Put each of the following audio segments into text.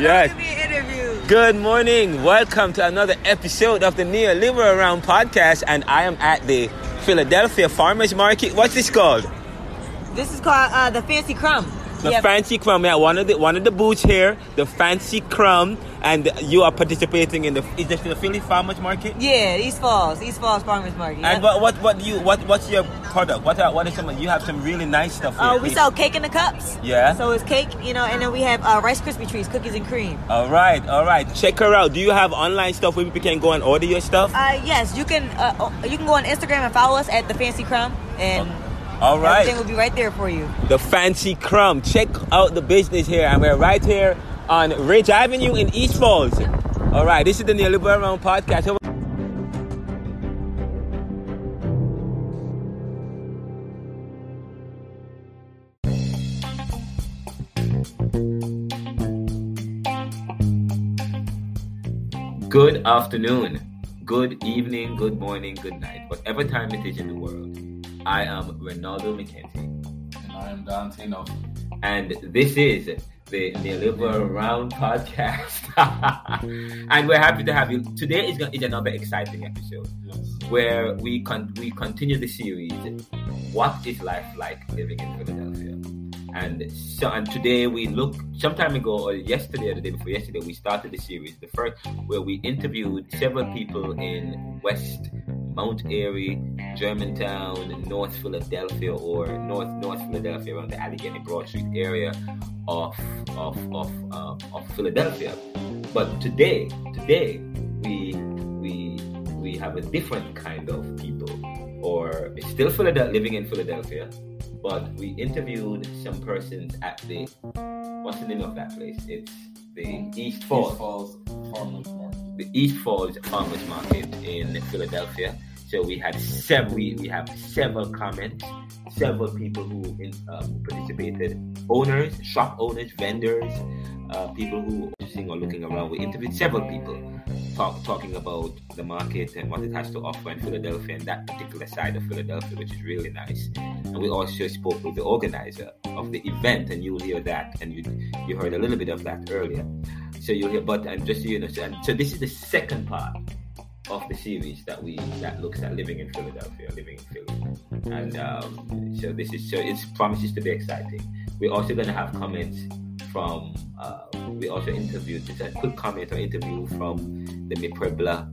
Yes. Give me interview. Good morning. Welcome to another episode of the Neoliberal Around podcast. And I am at the Philadelphia Farmers Market. What's this called? This is called uh, the Fancy Crumb. The Yeah. Fancy Crumb. Yeah, one of the one of the booths here, the Fancy Crumb, and you are participating in the is this the Philly Farmers Market? Yeah, East Falls, East Falls Farmers Market. And what what what do you what what's your product? What are, what is some you have some really nice stuff. Oh, we sell cake in the cups. Yeah. So it's cake, you know, and then we have uh, Rice Krispie trees, cookies and cream. All right, all right. Check her out. Do you have online stuff where people can go and order your stuff? Uh, yes, you can. Uh, oh, you can go on Instagram and follow us at the Fancy Crumb, and All right. everything will be right there for you. the Fancy Crumb. Check out the business here, and we're right here on Ridge Avenue in East Falls. All right, this is the Neoliberal Round podcast. Good afternoon, good evening, good morning, good night, whatever time it is in the world. I am Renaldo McKenzie And I am Donte Nelson. and this is the Neoliberal Round podcast. and we're happy to have you. Today is, is another exciting episode Yes. where we con- we continue the series. What is life like living in Philadelphia? And so, and today we look. Some time ago, or yesterday, or the day before yesterday, we started the series, the first where we interviewed several people in West Mount Airy, Germantown, North Philadelphia, or North North Philadelphia, around the Allegheny Broad Street area of of of uh, of Philadelphia. But today, today we we we have a different kind of people, or it's still Philadelphia, living in Philadelphia, but we interviewed some persons at the what's the name of that place? It's the East Falls East Falls Farmers Market. the East Falls Farmers Market in Philadelphia. So we had several, we, we have several comments, several people who in, um, participated, owners, shop owners, vendors, uh, people who are sitting or looking around. We interviewed several people talk, talking about the market and what it has to offer in Philadelphia and that particular side of Philadelphia, which is really nice. And we also spoke with the organizer of the event, and you'll hear that, and you you heard a little bit of that earlier. So you'll hear, but and just so you know, so this is the second part of the series that we that looks at living in Philadelphia, living in Philly, and um, so this is so it promises to be exciting. We're also going to have comments from. Uh, we also interviewed just a quick comment or interview from the Mi Puebla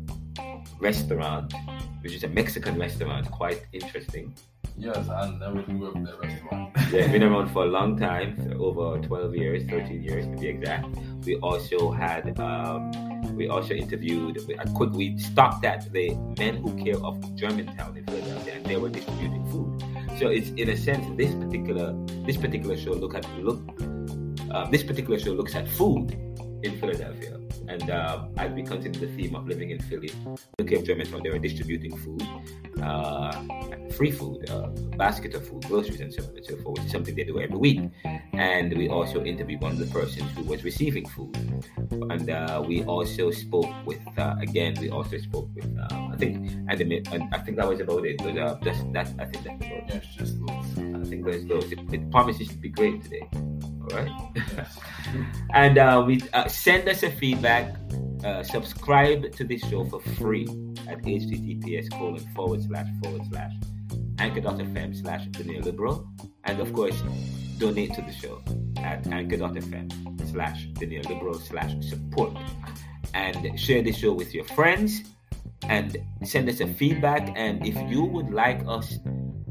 restaurant, which is a Mexican restaurant, quite interesting. Yes, never grew up in restaurant. Yeah, been around for a long time, over 12 years, 13 years to be exact. We also had, um, we also interviewed, a quick, we stopped at the Men Who Care of Germantown in Philadelphia, and they were distributing food. So it's in a sense, this particular, this particular show look at look, uh, this particular show looks at food in Philadelphia, and uh, as we continue the theme of living in Philly, the Care of Germantown, they were distributing food, uh, free food, uh, basket of food, groceries, and so on and so forth, which is something they do every week. And we also interviewed one of the persons who was receiving food, and uh, we also spoke with, uh, again, we also spoke with, uh, I think, and, and I think that was about it. But, uh, that's, that, I think that's about it. Yes, just those. I think those those. It, it promises to be great today. Right. And uh, we uh, send us a feedback. Uh, subscribe to this show for free at https colon forward slash forward slash anchor.fm slash the neoliberal and of course donate to the show at anchor.fm slash the neoliberal slash support and share the show with your friends and send us a feedback and if you would like us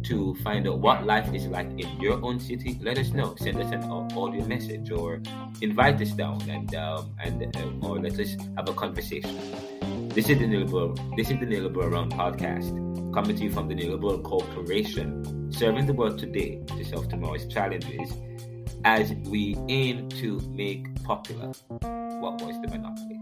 to find out what life is like in your own city, let us know. Send us an audio message or invite us down and um, and uh, or let us have a conversation. This is the Neoliberal. This is the Neoliberal Round podcast, coming to you from the Neoliberal Corporation, serving the world today to solve tomorrow's challenges, as we aim to make popular what was the monopoly.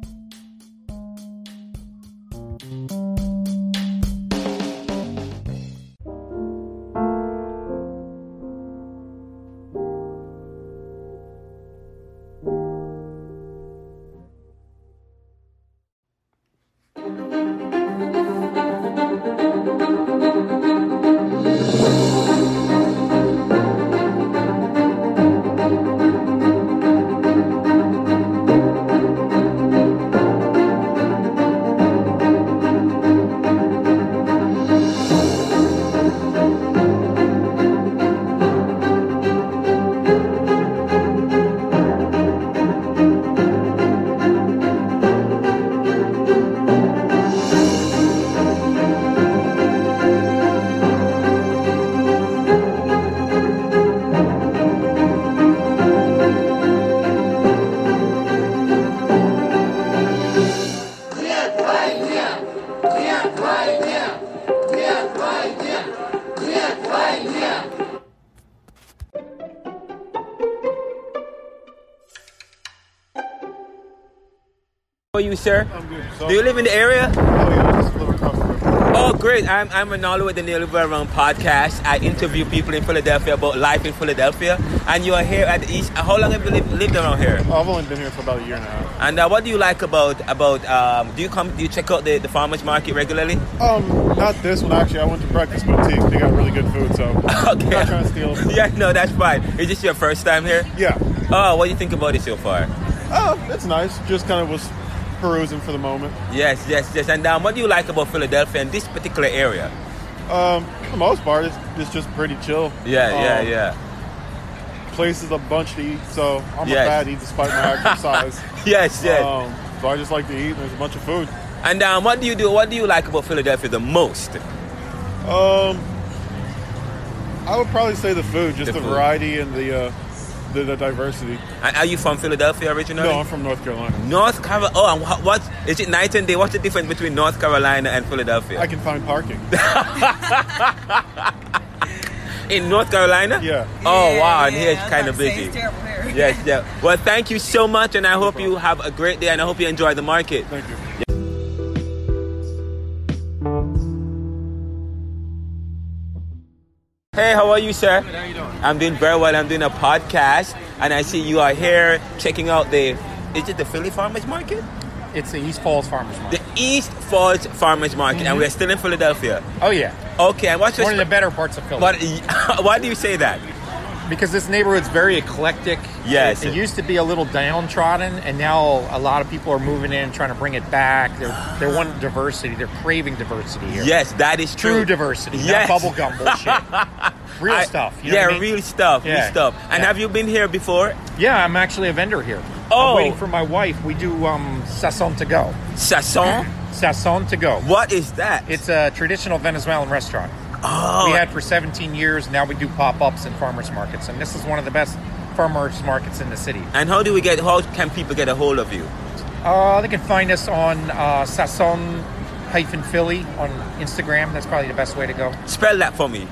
You, sir? I'm good. So, Do you live in the area? Oh yeah, just live across the river. Oh, great. I'm, I'm Renaldo with the Nearly Around podcast. I interview people in Philadelphia about life in Philadelphia. And you are here at the East. How long have you lived, lived around here? I've only been here for about a year and a half. And uh, what do you like about, about um, do you come, do you check out the, the farmer's market regularly? Um, not this one actually. I went to Breakfast Boutique. They got really good food, so okay. I'm not trying to steal. Yeah, no, that's fine. Is this your first time here? Yeah. Oh, what do you think about it so far? Oh, it's nice. Just kind of was perusing for the moment. Yes, yes, yes. And um, what do you like about Philadelphia and this particular area? Um, for the most part, it's, it's just pretty chill. Yeah, yeah, Um, yeah. Places a bunch to eat, so I'm Yes. a fatty despite my actual size. Yes, yes. Um, so I just like to eat. and There's a bunch of food. and um, what do you do? What do you like about Philadelphia the most? Um, I would probably say the food, just The the, variety and the, uh, the the diversity. And are you from Philadelphia originally? No, I'm from North Carolina. North Carolina. Oh, and what, what is it? Night and day. What's the difference between North Carolina and Philadelphia? I can find parking. In North Carolina? Yeah. Oh wow, and Yeah, here it's I kind of about say, busy. it's terrible here. Yes, yeah. Well, thank you so much, and I hope you have a great day, and I hope you enjoy the market. Thank you. Hey, how are you, sir? how you doing? I'm doing very well. I'm doing a podcast, and I see you are here checking out the. Is it the Philly Farmers Market? It's the East Falls Farmers Market. The East Falls Farmers Market, and we're mhm. still in Philadelphia. Oh yeah, Okay, and what's one of the better parts of Philly. what? Why do you say that? Because this neighborhood's very eclectic. Yes. It, it used to be a little downtrodden, and now a lot of people are moving in, trying to bring it back. They're they want diversity. They're craving diversity here. Yes, that is true. True diversity, Yes. not bubblegum bullshit. Real I- stuff. You know yeah, I mean? real stuff. Real Yeah, stuff. And yeah. have you been here before? Yeah, I'm actually a vendor here. Oh. I'm waiting for my wife. We do um, sazon to go. Sazon. Sazon to go. what is that? It's a traditional Venezuelan restaurant. Oh, we had for 17 years. Now we do pop-ups and farmers markets, and this is one of the best farmers markets in the city. and how do we get? How can people get a hold of you? Uh, they can find us on uh, Sazon hyphen Philly on Instagram. That's probably the best way to go. Spell that for me.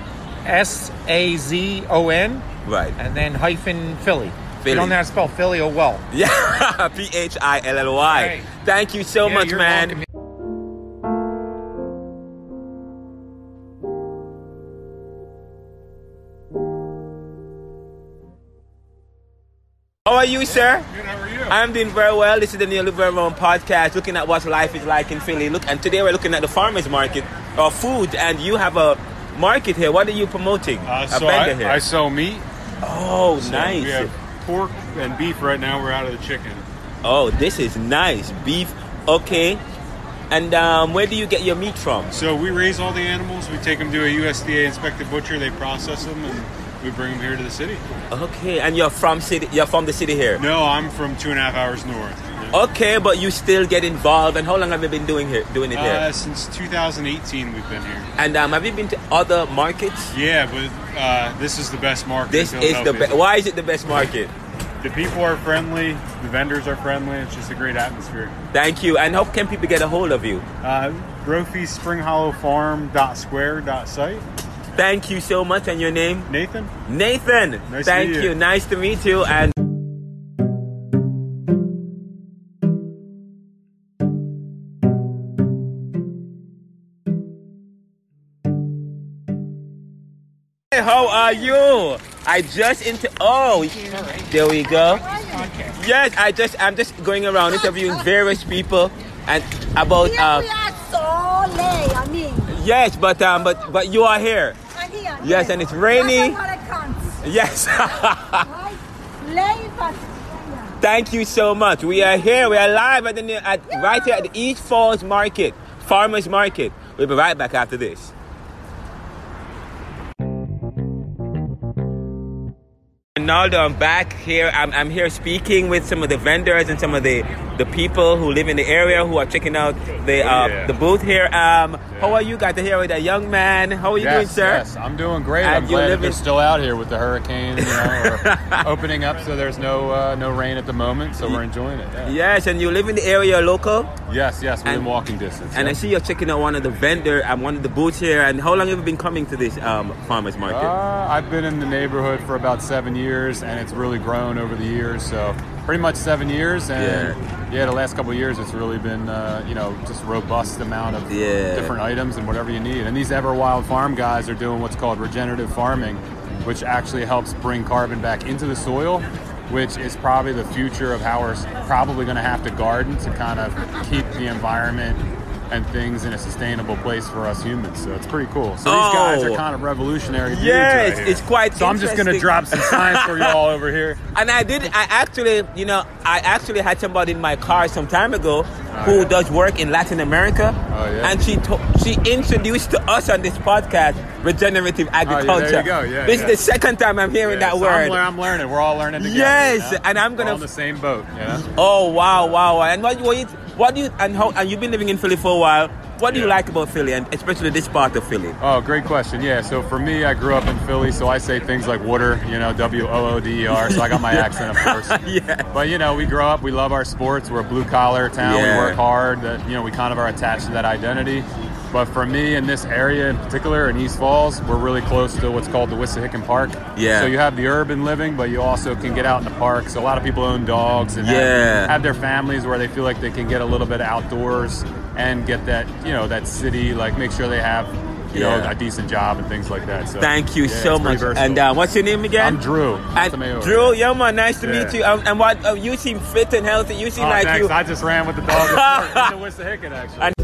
S A Z O N Right. and then hyphen Philly. Philly. You don't know how to spell Philly? Oh well. Yeah. P H I L L Y. Thank you so Yeah, much, man. welcome. How are you, sir? Good, how are you? I'm doing very well. This is the Nearly Very Wrong podcast, looking at what life is like in Philly. Look, and today we're looking at the farmers market of food, and you have a market here. What are you promoting? Uh, so I. I sell meat. oh, So nice. We have pork and beef right now. We're out of the chicken. Oh, this is nice. Beef. Okay. And um, where do you get your meat from? So we raise all the animals. We take them to a USDA inspected butcher. They process them and we bring them here to the city. Okay, and you're from city. You're from the city here. No, I'm from two and a half hours north. Okay, but you still get involved. And how long have you been doing here? Doing it here? Uh, since 2018, we've been here. and um, have you been to other markets? Yeah, but uh, this is the best market. This is the best. Why is it the best market? The people are friendly. The vendors are friendly. It's just a great atmosphere. Thank you. And how can people get a hold of you? Uh, Brophy Spring Hollow Farm dot square dot site. Thank you so much. And your name? Nathan. Nathan. Nice Thank you. you. Nice to meet you. And Hey, how are you? I just into oh there we go. Yes, I just I'm just going around interviewing various people and about Here um we are so late. I mean, yes, but um but but you are here. I'm here. Yes, and it's rainy. That's what I count. Yes. Right? Thank you so much. We are here. We are live at the at right here at the East Falls Market, Farmers Market. We'll be right back after this. Renaldo, I'm back here. I'm, I'm here speaking with some of the vendors and some of the, the people who live in the area who are checking out the uh, Yeah. the booth here. Um, How are you? Got to hear with a young man. How are you doing, sir? yes, I'm doing great. And I'm glad live that they're still out here with the hurricane, you know, opening up, so there's no uh, no rain at the moment, so we're enjoying it. Yeah. Yes, and you live in the area local. Yes, yes, within And- walking distance. And I see you're checking out one of the vendor and one of the booths here. And how long have you been coming to this um, farmers market? Uh, I've been in the neighborhood for about seven years, and it's really grown over the years. So pretty much seven years, and yeah, the last couple years, it's really been uh, you know just robust amount of Yeah. different items and whatever you need. And these Everwild Farm guys are doing what's called regenerative farming, which actually helps bring carbon back into the soil. Which is probably the future of how we're probably going to have to garden to kind of keep the environment and things in a sustainable place for us humans. So it's pretty cool. So these guys Oh. are kind of revolutionary. Yes, right here. it's quite So I'm just going to drop some science for you all over here. And I did. I actually, you know, I actually had somebody in my car some time ago oh, who yeah. does work in Latin America, Oh, yeah. and she to, she introduced to us on this podcast regenerative agriculture. Oh, yeah, there you go. Yeah, this yeah. is the second time I'm hearing Yeah, that so I'm, word. lear- I'm learning. We're all learning together. Yes, you know? and I'm We're gonna- all in the same boat. You know? Oh wow, wow! wow. And what, what you what do you and how and you've been living in Philly for a while. What do you like about Philly, and especially this part of Philly? Oh, great question. Yeah, so for me, I grew up in Philly, so I say things like water, you know, W O O D E R. So I got my accent, of course. Yeah. But you know, we grow up, we love our sports. We're a blue collar town. Yeah. We work hard. That you know, we kind of are attached to that identity. But for me, in this area in particular, in East Falls, we're really close to what's called the Wissahickon Park. Yeah. So you have the urban living, but you also can get out in the park. So a lot of people own dogs and have- Yeah. have their families where they feel like they can get a little bit outdoors and get that, you know, that city, like make sure they have, you Yeah. know, a decent job and things like that. So Thank you yeah, so much. And uh, what's your name again? I'm Drew. And. Drew, yeah, man, nice to Yeah. meet you. Um, and what uh, you seem fit and healthy. You seem Oh, like thanks. you. I just ran with the dog. in Wissahickon, actually. And-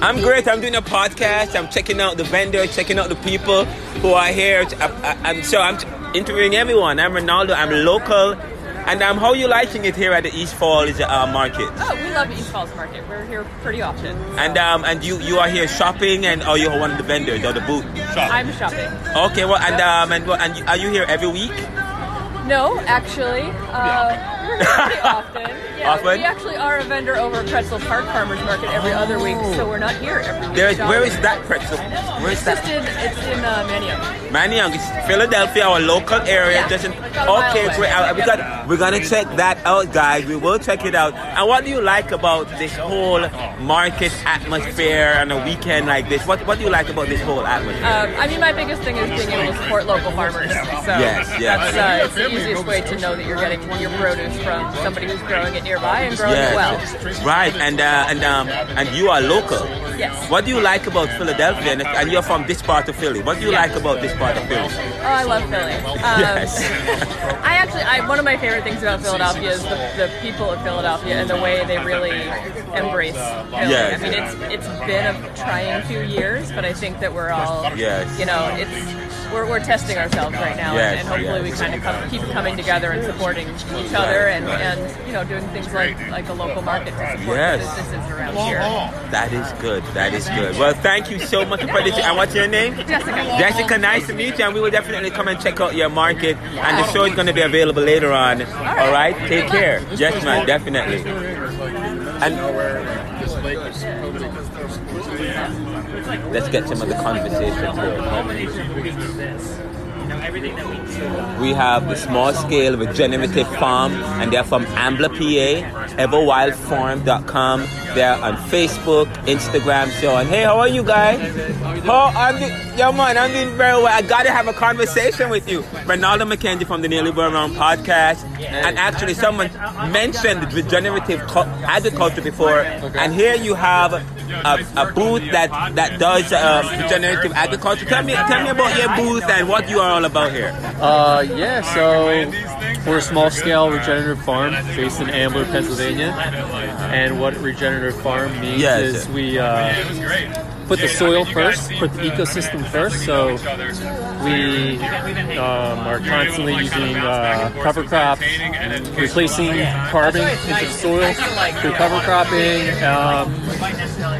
I'm great. I'm doing a podcast. I'm checking out the vendors, checking out the people who are here. I, am so I'm interviewing everyone. I'm Renaldo. I'm local, and um, how are you liking it here at the East Falls uh, Market? Oh, we love East Falls Market. We're here pretty often. And um, and you you are here shopping, and or you're one of the vendors or the booth. I'm shopping. Okay, well, and um, and what- and you- are you here every week? No, actually, uh, we're here pretty often. Yeah? We actually are a vendor over at Pretzel Park Farmers Market every other week, so we're not here every week. There is, where is that pretzel? Where is It's just that? in it's in uh, Manayunk. Manayunk, it's Philadelphia, our local area. Yeah, Doesn't about okay, great. Uh, we got we're gonna check that out, guys. We will check it out. And what do you like about this whole market atmosphere on a weekend like this? What what do you like about this whole atmosphere? Um, I mean, my biggest thing is being able to support local farmers. So Yes, yes. that's uh, it's the easiest way to know that you're getting your produce from somebody who's growing it nearby and growing it well. Right, and uh, and um, and you are local. Yes. What do you like about Philadelphia? And, and you're from this part of Philly. What do you Yeah. like about this part of Philly? Oh, I love Philly. Um, Yes. I actually, I, one of my favorite things about Philadelphia is the, the people of Philadelphia and the way they really embrace Philly. Yes. I mean, it's it's been a trying few years, but I think that we're all, Yes. you know, it's we're, we're testing ourselves right now, Yes, and, and hopefully we kind of come, keep coming together and supporting each other, and, and you know, doing things like like a local market to support Yes. the businesses around here. That is good. That is good. Well, thank you so much for this. And what's your name? Jessica. Jessica, nice to meet you. And we will definitely come and check out your market. And the show is going to be available later on. All right. Take care. Yes, man. Definitely. And let's get some of the conversation here. Everything that we do. We have the small scale regenerative farm, and they're from Ambler, PA, everwildfarm.com. They're on Facebook, Instagram, so on. Hey, how are you guys? Oh, I'm yo man, I'm doing very well. I gotta have a conversation with you. Renaldo McKenzie from the Nearly Burn Around podcast. And actually someone mentioned regenerative agriculture before. And here you have a, a booth that that does um, regenerative agriculture. Tell me tell me about your booth and what you are all about here. Uh, yeah, so we're a small scale regenerative farm based in Ambler, Pennsylvania. And what regenerative farm means Yes. is we uh, put the soil first, put the ecosystem first. So we um, are constantly using uh, cover crops, replacing carbon into the soil through cover cropping, um,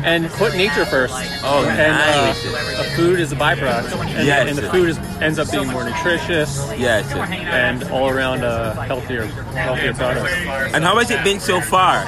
and put nature first. Oh, and nice. uh, the food is a byproduct, and, Yes. and the food is, ends up being more nutritious Yes. and all around a healthier, healthier product. And how has it been so far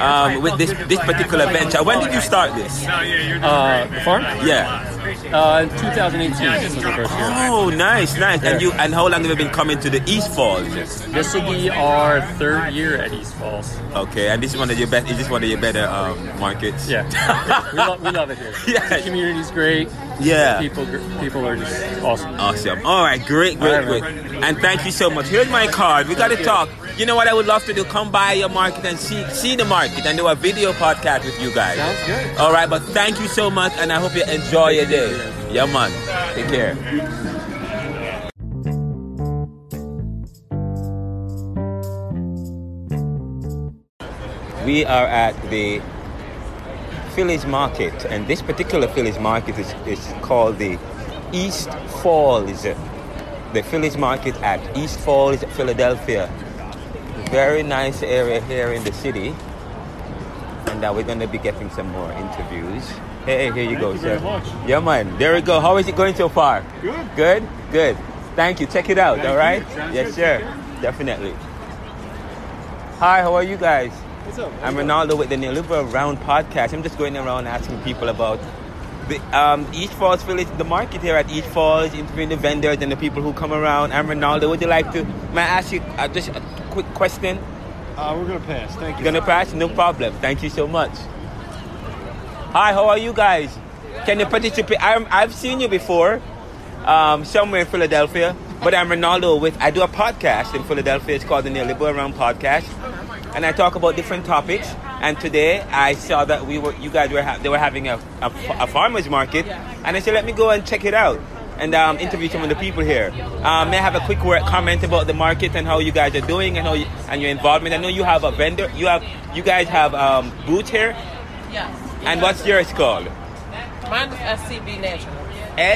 um, with this this particular venture? When did you start this? Uh, the farm? Yeah. Uh, in 2018 was the first year. Oh, nice, nice. And you and how long have you been coming to the East Falls? This will be our third year at East Falls. Okay, and this is one of your best. Is this one of your better um, markets? Yeah, we, lo- we love it here. Yeah. The community's great. Yeah. People, people are just awesome. Awesome. All right, great, great, right, great. And thank you so much. Here's my card. We got to talk. You know what I would love to do? Come by your market and see see the market and do a video podcast with you guys. Sounds good. All right, but thank you so much, and I hope you enjoy your day. Yeah, man. Take care. We are at the Phillies Market, and this particular Phillies Market is, is called the East Falls. The Phillies Market at East Falls, Philadelphia. Very nice area here in the city. And now we're going to be getting some more interviews. Hey, here you go, you sir. very much. Yeah, man. There we go. How is it going so far? Good. Good? Good. Thank you. Check it out, Thank all you. yes, sir. Definitely. Hi, how are you guys? What's up? I'm Renaldo with the Neoliberal Round podcast. I'm just going around asking people about the um, East Falls Village, the market here at East Falls, interviewing the vendors and the people who come around. I'm Renaldo. Would you like to? May I ask you uh, just a quick question? Uh, we're gonna pass. Thank you. Gonna pass? No problem. Thank you so much. Hi, how are you guys? Can you participate? I'm, I've seen you before, um, somewhere in Philadelphia. But I'm Renaldo with. I do a podcast in Philadelphia. It's called the Neoliberal Round Podcast, and I talk about different topics. And today I saw that we were, you guys were, ha- they were having a, a, a farmers market, and I said, let me go and check it out and um, interview some of the people here. Um, may I have a quick word comment about the market and how you guys are doing and how you, and your involvement? I know you have a vendor. You have you guys have um, booth here, Yes. and what's yours called? Mine is SCB Natural.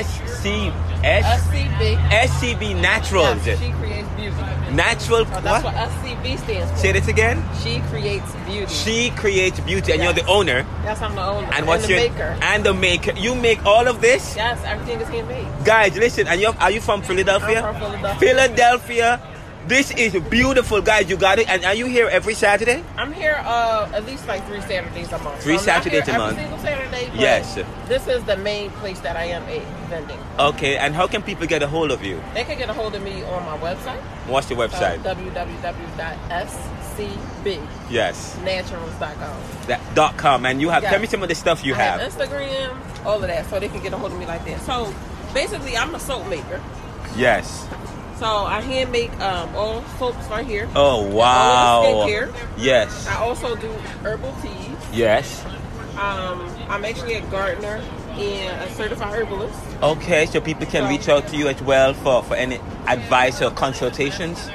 SC S SCB. SCB Naturals. Yes, she creates beauty. Natural Oh, that's what? what SCB stands for. Say this again. She creates beauty. She creates beauty, and you're the owner. yes, I'm the owner. And what's the your maker? and the maker? You make all of this, Yes, everything is handmade. guys. Listen, and you are you from Philadelphia? I'm from Philadelphia. Philadelphia. This is beautiful, guys. You got it. And are you here every Saturday? I'm here uh, at least like three Saturdays a month. Three So Saturdays a month. Every single Saturday. Yes. This is the main place that I am a vending. Okay. And how can people get a hold of you? They can get a hold of me on my website. What's your website? Uh, www.scbnaturals.com. yes. That dot com. And you have. Yeah. Tell me some of the stuff you have. have Instagram, all of that, so they can get a hold of me like that. So basically, I'm a soap maker. Yes. So I hand make um, all soaps right here. Oh wow. All of the skincare. Yes. I also do herbal teas. Yes. Um, I'm actually a gardener and a certified herbalist. Okay, so people can So- reach out to you as well for, for any advice or consultations.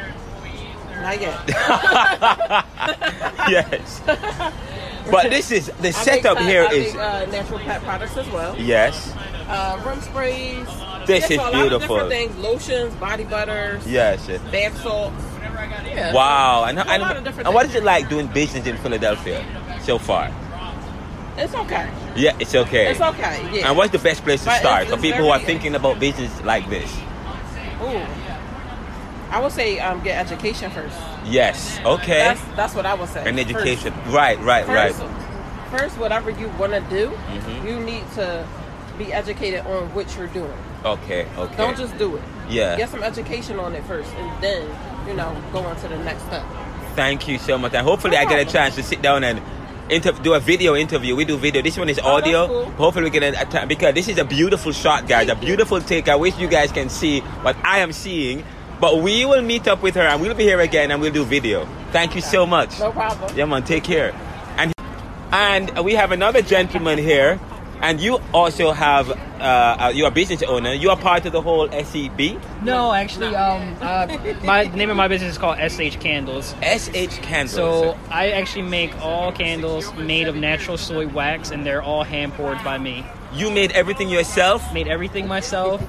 Not yet. yes. But this is the I setup make, here I is make, uh, natural pet products as well. yes, Uh, rum sprays. This Just is a lot of beautiful. different things: lotions, body butters, yes. bath salt. Yeah. Wow. And, A and, lot of different and what is it like doing business in Philadelphia so far? It's okay. Yeah, it's okay. It's okay. Yeah. And what's the best place to But start it's- for people who are thinking about business like this? Ooh. I would say um, get education first. Yes. Okay. That's that's what I would say. An First. education. Right, right, First, right. first, whatever you want to do, Mhm. you need to be educated on what you're doing. Okay, okay. Don't just do it. Yeah. Get some education on it first, and then you know go on to the next step. Thank you so much. And hopefully, I get a chance to sit down and inter- do a video interview. We do video. This one is Oh, audio. cool. Hopefully, we get a, a because this is a beautiful shot, guys. a beautiful take. I wish you guys can see what I am seeing. But we will meet up with her and we'll be here again and we'll do video. Thank you so much. No problem. Yeah, man. Take care. And and we have another gentleman here. And you also have, uh, uh, you're a business owner. You are part of the whole SCB. No, actually, um, uh, my the name of my business is called SH Candles. SH Candles. So I actually make all candles made of natural soy wax, and they're all hand poured by me. You made everything yourself. Made everything myself.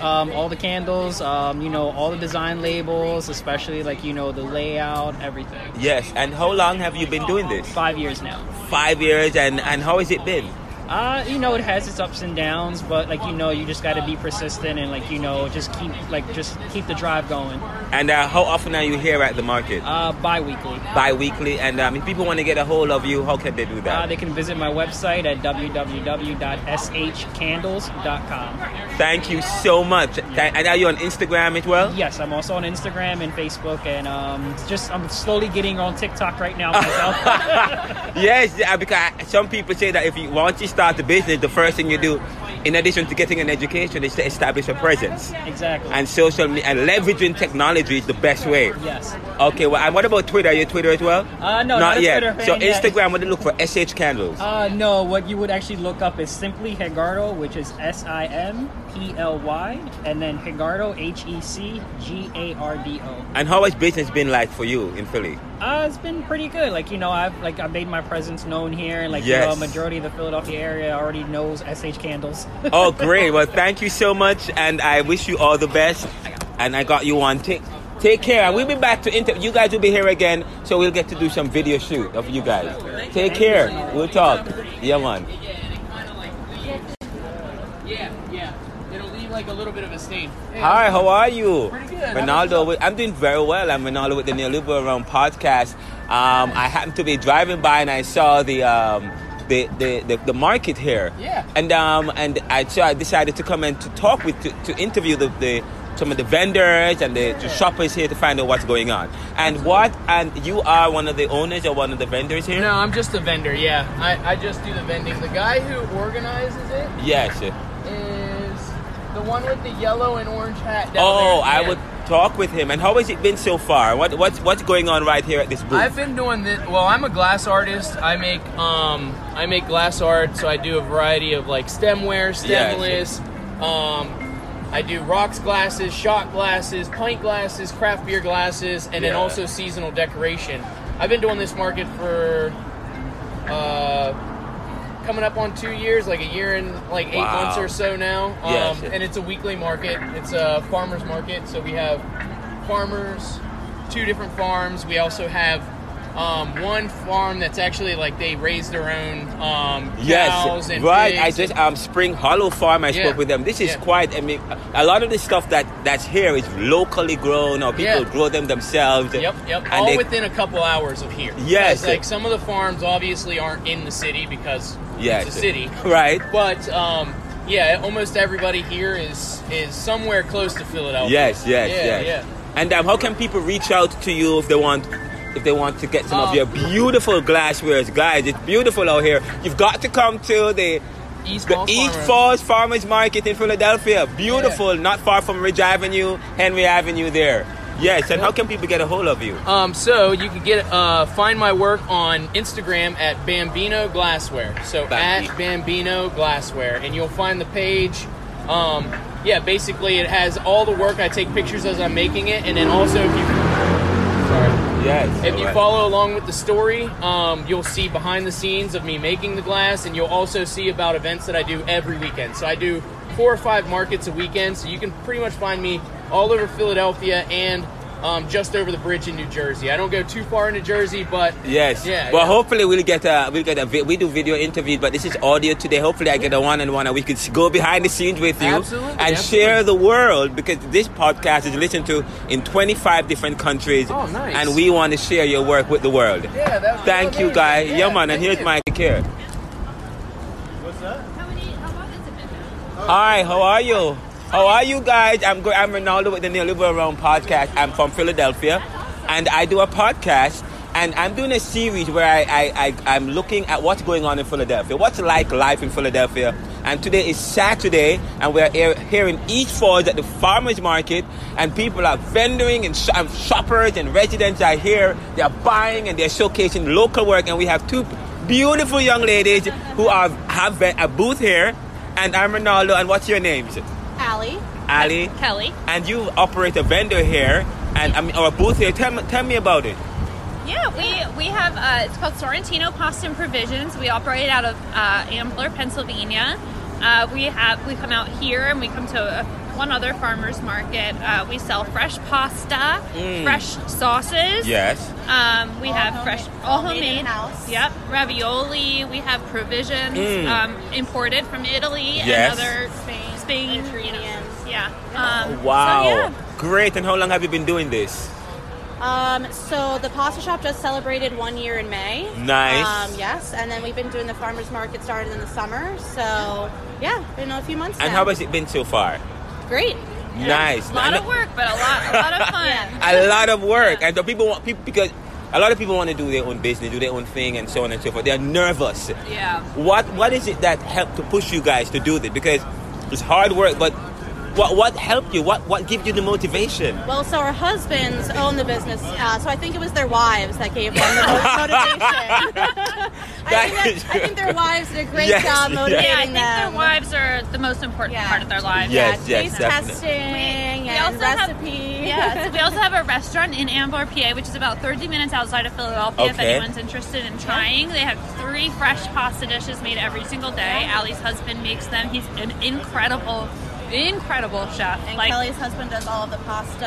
Um, all the candles, um, you know, all the design labels, especially like you know the layout, everything. Yes. And how long have you been doing this? Five years now. Five years. And, and how has it been? Uh, you know, it has its ups and downs, but like you know, you just got to be persistent and like you know, just keep like just keep the drive going. And uh, how often are you here at the market? Uh, bi-weekly. Bi-weekly. And um, if people want to get a hold of you, how can they do that? Uh, they can visit my website at www.shcandles.com. Thank you so much. Th- And are you on Instagram as well? Yes, I'm also on Instagram and Facebook, and um, just I'm slowly getting on TikTok right now myself. yes, yeah, because some people say that if you want to start a business, the first thing you do, in addition to getting an education, is to establish a presence. exactly. And social media and leveraging technology is the best way. yes. Okay, well, and what about Twitter? Are you Twitter as well? Uh, no, not a yet. So. Instagram, you look for? SH Candles. Uh, no, what you would actually look up is simply Hegardo, which is S I M P L Y, and then Hegardo, H E C G A R D O. And how has business been like for you in Philly? Uh, it's been pretty good. Like you know, I've like I made my presence known here, and like Yes. you know, a majority of the Philadelphia area already knows SH Candles. Oh, great. Well, thank you so much, and I wish you all the best. And I got you on. Take, take care. We'll be back to interview. You guys will be here again, so we'll get to do some video shoot of you guys. Take care. We'll talk. Yeah, man. Yeah, yeah. It'll leave like a little bit of a stain. Hey, Hi, how are you? Pretty good. Renaldo, with- I'm doing very well. I'm Renaldo with the Neoliberal Around podcast. Um, I happened to be driving by and I saw the um, the, the, the, the market here. Yeah. And um, and I so I decided to come and to talk with to, to interview the, the some of the vendors and the, the shoppers here to find out what's going on. And what and you are one of the owners or one of the vendors here? No, I'm just a vendor. Yeah, I, I just do the vending. The guy who organizes it Yes. One with the yellow and orange hat. Down Oh. I Yeah. would talk with him. And how has it been so far? What what's what's going on right here at this booth? I've been doing this. Well, I'm a glass artist. I make um I make glass art, so I do a variety of like stemware, stemless. Um, I do rocks glasses, shot glasses, pint glasses, craft beer glasses, and then also seasonal decoration. I've been doing this market for uh coming up on two years, like a year and like eight Wow. months or so now. Um, Yes. and it's a weekly market. It's a farmers market, so we have farmers, two different farms. We also have um, one farm that's actually like they raise their own um, cows Yes, and right. I just um Spring Hollow Farm. I Yeah. spoke with them. This is Yeah. quite. I mean, a lot of the stuff that that's here is locally grown, or people Yeah. grow them themselves. Yep, yep. And All they- within a couple hours of here. Yes. like some of the farms obviously aren't in the city because Yes. it's a city. Right. But um, yeah, almost everybody here is is somewhere close to Philadelphia. Yes, yes, yeah, yes. Yeah. And um, how can people reach out to you if they want? If they want to get some of Um, your beautiful glasswares, guys, it's beautiful out here. You've got to come to the East the East Farmers. Falls Farmers Market in Philadelphia. Beautiful, not far from Ridge Avenue, Henry Avenue. There. Yes. And how can people get a hold of you? Um, so you can get uh, find my work on Instagram at Bambino Glassware. So Bambi- at Bambino Glassware, and you'll find the page. Um, yeah, basically it has all the work. I take pictures as I'm making it, and then also if you sorry. Yes. If you alright. follow along with the story, um, you'll see behind the scenes of me making the glass, and you'll also see about events that I do every weekend. So I do four or five markets a weekend, so you can pretty much find me all over Philadelphia and um, just over the bridge in New Jersey. I don't go too far into Jersey, but Yes. yeah, Well, yeah. hopefully we'll get a we'll get a vi- we do video interviews, but this is audio today. Hopefully I get a one on one and we could go behind the scenes with you Absolutely, and absolutely. share the world because this podcast is listened to in 25 different countries. Oh, nice. And we want to share your work with the world. Yeah, that- Thank that you, was guy. amazing. Yeah, Yeah, man. And thank here's you. my care. What's that? Hi, how are you? How are you guys? I'm I'm Renaldo with the Neoliberal Around podcast. I'm from Philadelphia, and I do a podcast. And I'm doing a series where I, I, I, I'm looking at what's going on in Philadelphia, what's like life in Philadelphia. And today is Saturday, and we're here, here in East Falls at the farmers market, and people are vendoring, and, sh- and shoppers and residents are here. They're buying and they're showcasing local work, and we have two beautiful young ladies who are, have a booth here. And I'm Renaldo, and what's your names? Allie. Ali. Kelly. And you operate a vendor here, and I mean, or a booth here. Tell me, tell me about it. Yeah, we we have uh, it's called Sorrentino Costume Provisions. We operate out of uh, Ambler, Pennsylvania. Uh, we have we come out here and we come to uh, one other farmers market. Uh, we sell fresh pasta, Mm. fresh sauces. Yes. Um, we All have homemade- fresh, all homemade homemade. in-house. Yep. Ravioli. We have provisions Mm. um, imported from Italy Yes. and other Spain, Spain ingredients. Yeah. Um, Wow. So yeah. Great. And how long have you been doing this? Um, so the pasta shop just celebrated one year in May. Nice. Um, yes, and then we've been doing the farmers market started in the summer. So yeah, been a few months And now. how has it been so far? Great. Nice. A lot of work, but a lot, a lot of fun. a lot of work, and the people want people because a lot of people want to do their own business, do their own thing, and so on and so forth. They're nervous. Yeah. What What is it that helped to push you guys to do this? Because it's hard work, but what what helped you? What what gives you the motivation? Well, so our husbands own the business, uh, so I think it was their wives that gave them the most motivation. I, think that, I think their wives did a great Yes, job yes. motivating Yeah, I think them. their wives are the most important part of their lives. Yes, yeah, yes, taste testing We and also have- recipe. Yeah, so we also have a restaurant in Ambler, PA, which is about 30 minutes outside of Philadelphia. If anyone's interested in trying, they have three fresh pasta dishes made every single day. Ali's husband makes them. He's an incredible, incredible chef. And like Kelly's husband does all of the pasta.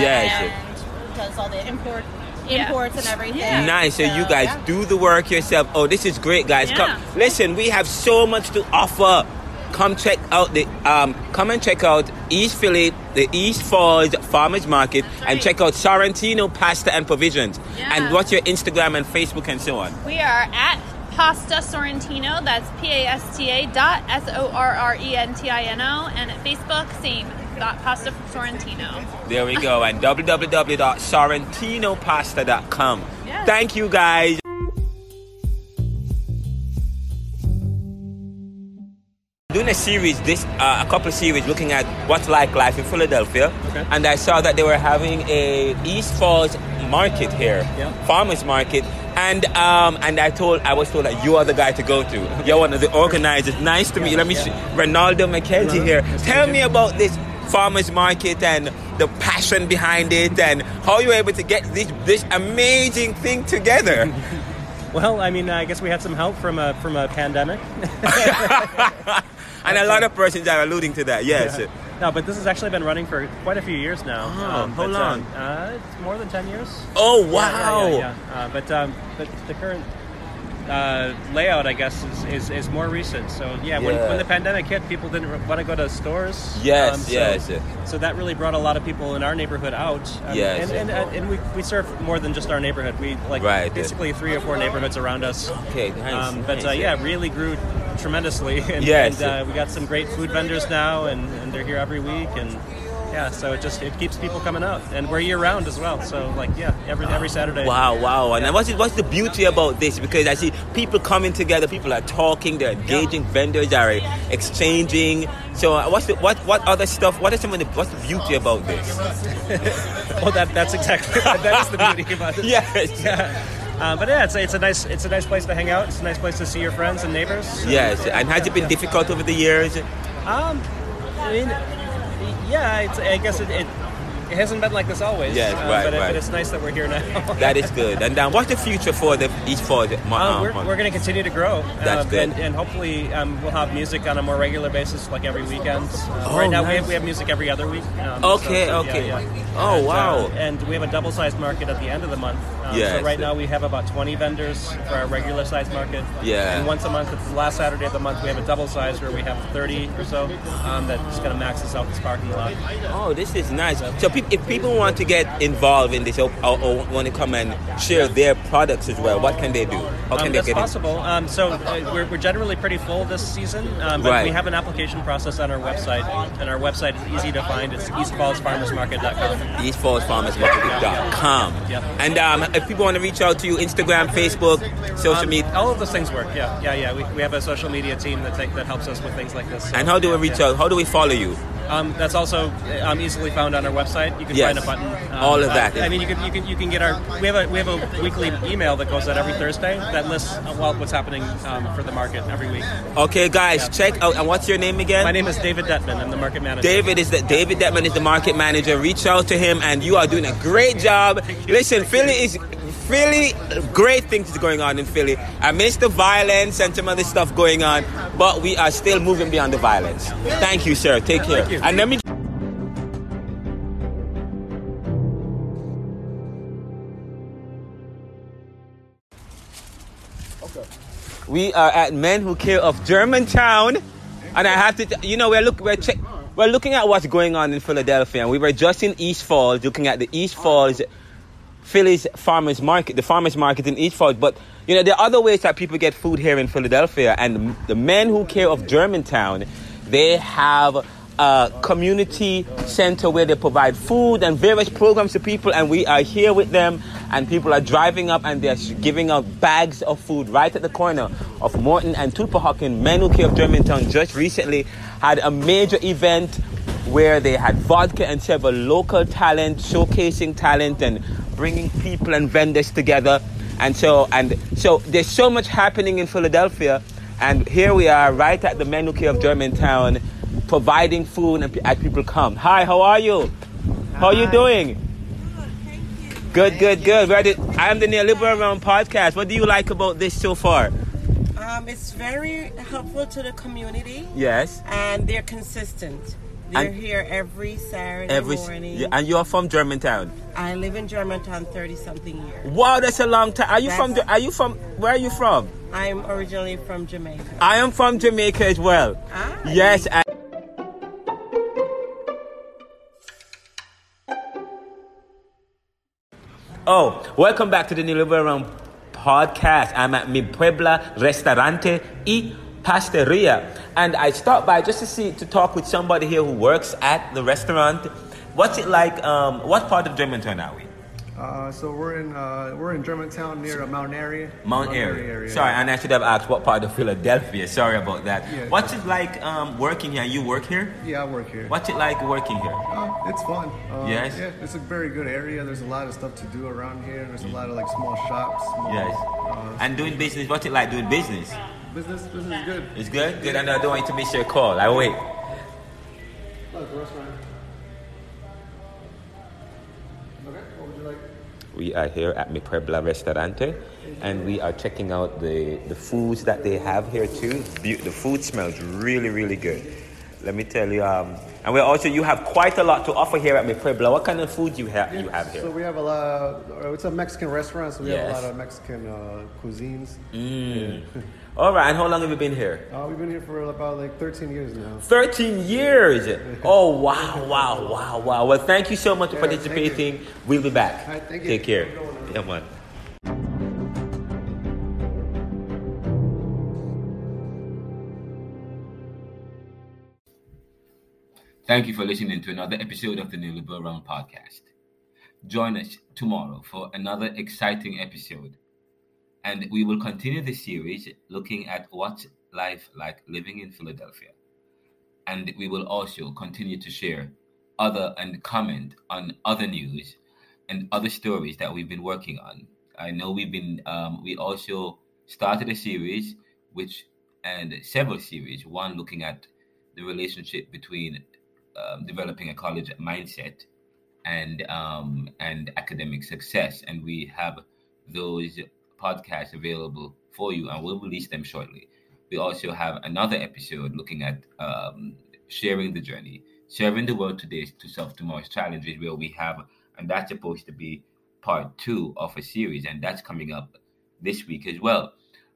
Yes. And does all the import Yeah. imports and everything. Nice. So you guys yeah. do the work yourself. Oh, this is great, guys. Come, Yeah. listen. We have so much to offer. Come check out the um. Come and check out East Philly, the East Falls Farmers Market, and check out Sorrentino Pasta and Provisions. Yeah. And what's your Instagram and Facebook and so on? we are at Pasta Sorrentino. That's P A S T A dot S O R R E N T I N O, and at Facebook, same dot Pasta Sorrentino. There we go. And www.sorrentinopasta.com. Yes. Thank you, guys. Doing a series, this uh, a couple of series looking at what's like life in Philadelphia, and I saw that they were having a East Falls market here, farmers market, and um, and I told I was told that you are the guy to go to. You're one of the organizers. Nice to meet you. Let me see, Renaldo McKenzie here. Tell me about this farmers market and the passion behind it, and how you were able to get this this amazing thing together. Well, I mean, I guess we had some help from a from a pandemic. And a lot of persons are alluding to that. Yes. Yeah. No, but this has actually been running for quite a few years now. Oh, how but, long? Um, uh, it's more than ten years. Oh, Yeah, yeah, wow. Yeah, yeah, Uh, but um, but the current uh, layout, I guess, is, is, is more recent. So yeah, when, Yeah. when the pandemic hit, people didn't want to go to stores. Yes, Um, so, yes. So that really brought a lot of people in our neighborhood out. Um, Yes. and and, uh, and we, we serve more than just our neighborhood. We like Right. basically three or four neighborhoods around us. Okay, nice, Um, but nice, uh, yeah. yeah, really grew tremendously. And, Yes. and uh, we got some great food vendors now, and, and they're here every week, and yeah, so it just it keeps people coming out, and we're year round as well. So like yeah, every every Saturday. Wow, wow. And what's, it, what's the beauty about this? Because I see people coming together, people are talking, they're engaging, vendors are exchanging. So uh, what's the, what, what other stuff, what are some of the, what's the beauty about this? well, that that's exactly that is the beauty about it. Yes. Yeah. Uh, but yeah, it's a, it's a nice it's a nice place to hang out. It's a nice place to see your friends and neighbors. Yes. And has it been difficult over the years? Um, I mean, yeah, I guess it, it it hasn't been like this always. Yes, uh, right, but, it- right. but it's nice that we're here now. That is good. And then what's the future for the East Falls? Mar- Um, uh, we're, we're going to continue to grow. That's uh, good. And, and hopefully um, we'll have music on a more regular basis, like every weekend. Oh, right now we, have, we have music every other week. Um, Okay, so- okay. Yeah, yeah. Oh, And, wow. and we have a double-sized market at the end of the month. Um, Yes. So right now we have about 20 vendors for our regular-sized market. Yeah. And once a month, it's the last Saturday of the month, we have a double-size where we have 30 or so. Um, that just kind of maxes out this parking lot. Oh, this is nice. So peop if people want to get involved in this or, or, or want to come and share their products as well, what can they do? How can um, they get in? possible. Um, so uh, we're, we're generally pretty full this season, um, but Right. we have an application process on our website, and our website is easy to find. It's eastfallsfarmersmarket.com. eastfallsfarmersmarket.com. Yep. And um, if people want to reach out to you, Instagram, Facebook, social Um, media. All of those things work. Yeah, yeah, yeah. We, we have a social media team that take, that helps us with things like this. so, And how do we reach yeah. out? How do we follow you? Um, that's also um, easily found on our website. You can Yes. find a button. Um, All of uh, that. I mean, you can you can you can get our we have a we have a weekly email that goes out every Thursday that lists uh, well, what's happening um, for the market every week. Okay, guys, check out. And what's your name again? My name is David Dettman. I'm the market manager. David is the David Dettman is the market manager. Reach out to him, and you are doing a great job. Listen, Philly is Philly, great things is going on in Philly. I miss the violence and some other stuff going on, but we are still moving beyond the violence. Thank you, sir. Take care. And let me. Okay. We are at Men Who Care of Germantown, and I have to. T- you know, we're look we're che- we're looking at what's going on in Philadelphia, and we were just in East Falls, looking at the East Falls. Philly's farmers market, the farmers market in East Falls. But you know, there are other ways that people get food here in Philadelphia, and the Men Who Care of Germantown, they have a community center where they provide food and various programs to people, and we are here with them, and people are driving up and they're giving out bags of food right at the corner of Morton and Tulpehocken. Men Who Care of Germantown just recently had a major event where they had vodka and several local talent, showcasing talent and bringing people and vendors together. And so, and so there's so much happening in Philadelphia. And here we are right at the Men Who Care of Germantown, providing food and, and people come. Hi, how are you? How are you doing? Good, good, good. We're the, I'm the Neoliberal Round podcast. What do you like about this so far? Um, it's very helpful to the community. Yes. And they're consistent. They're And- here every Saturday Every, morning. yeah, and you're from Germantown. I live in Germantown 30 something years. Wow, that's a long time. Are you from? Are you from? Where are you from? I'm originally from Jamaica. I am from Jamaica as well. Ah, yes. I- oh, welcome back to the Neoliberal Round podcast. I'm at Mi Puebla Restaurante y Pasteria, and I stopped by just to see to talk with somebody here who works at the restaurant. What's it like? Um, what part of Germantown are we? Uh, so we're in uh, we're in Germantown near Mount Airy. Mount Airy. Sorry, and I should have asked what part of Philadelphia. Sorry about that. Yeah. What's it like um, working here? You work here? Yeah, I work here. What's it like working here? Uh, it's fun. Uh, Yes? Yeah, it's a very good area. There's a lot of stuff to do around here. There's a lot of like small shops. Small, Yes. Uh, And doing business, what's it like doing business? Business business is good. It's good? Good. And I don't want you to miss your call. I wait. Look, restaurant. Okay, what would you like? We are here at Mi Puebla Restaurante and we are checking out the, the foods that they have here too. The, the food smells really, really good. Let me tell you, um, and we also you have quite a lot to offer here at Mi Puebla. What kind of food you have you have here? So we have a lot. uh, It's a Mexican restaurant, so we have a lot of Mexican uh, cuisines. Mm. Yeah. All right, and how long have you been here? Uh, we've been here for about like 13 years now. 13 years. Oh, wow, wow, wow, wow. Well, thank you so much for Yeah, thank participating. We'll be back. All right, thank you. Take care. Have a good. Yeah, man. Thank you for listening to another episode of the Neoliberal Round podcast. Join us tomorrow for another exciting episode. And we will continue the series looking at what's life like living in Philadelphia. And we will also continue to share other and comment on other news and other stories that we've been working on. I know we've been, um, we also started a series, which, and several series, one looking at the relationship between um, developing a college mindset and um, and academic success. And we have those podcasts available for you, and we'll release them shortly. We also have another episode looking at um, sharing the journey, serving the world today to solve tomorrow's challenges, where we have, and that's supposed to be part two of a series, and that's coming up this week as well.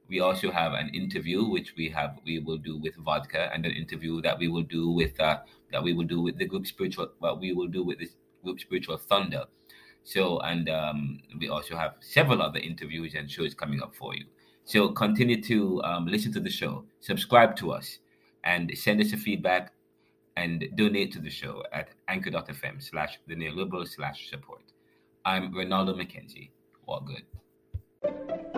We also have an interview which we have we will do with vodka, and an interview that we will do with uh, that we will do with the group spiritual what we will do with this group spiritual thunder. So and um, we also have several other interviews and shows coming up for you. So continue to um, listen to the show, subscribe to us, and send us a feedback and donate to the show at anchor.fm slash the neoliberal slash support. I'm Renaldo McKenzie. All good.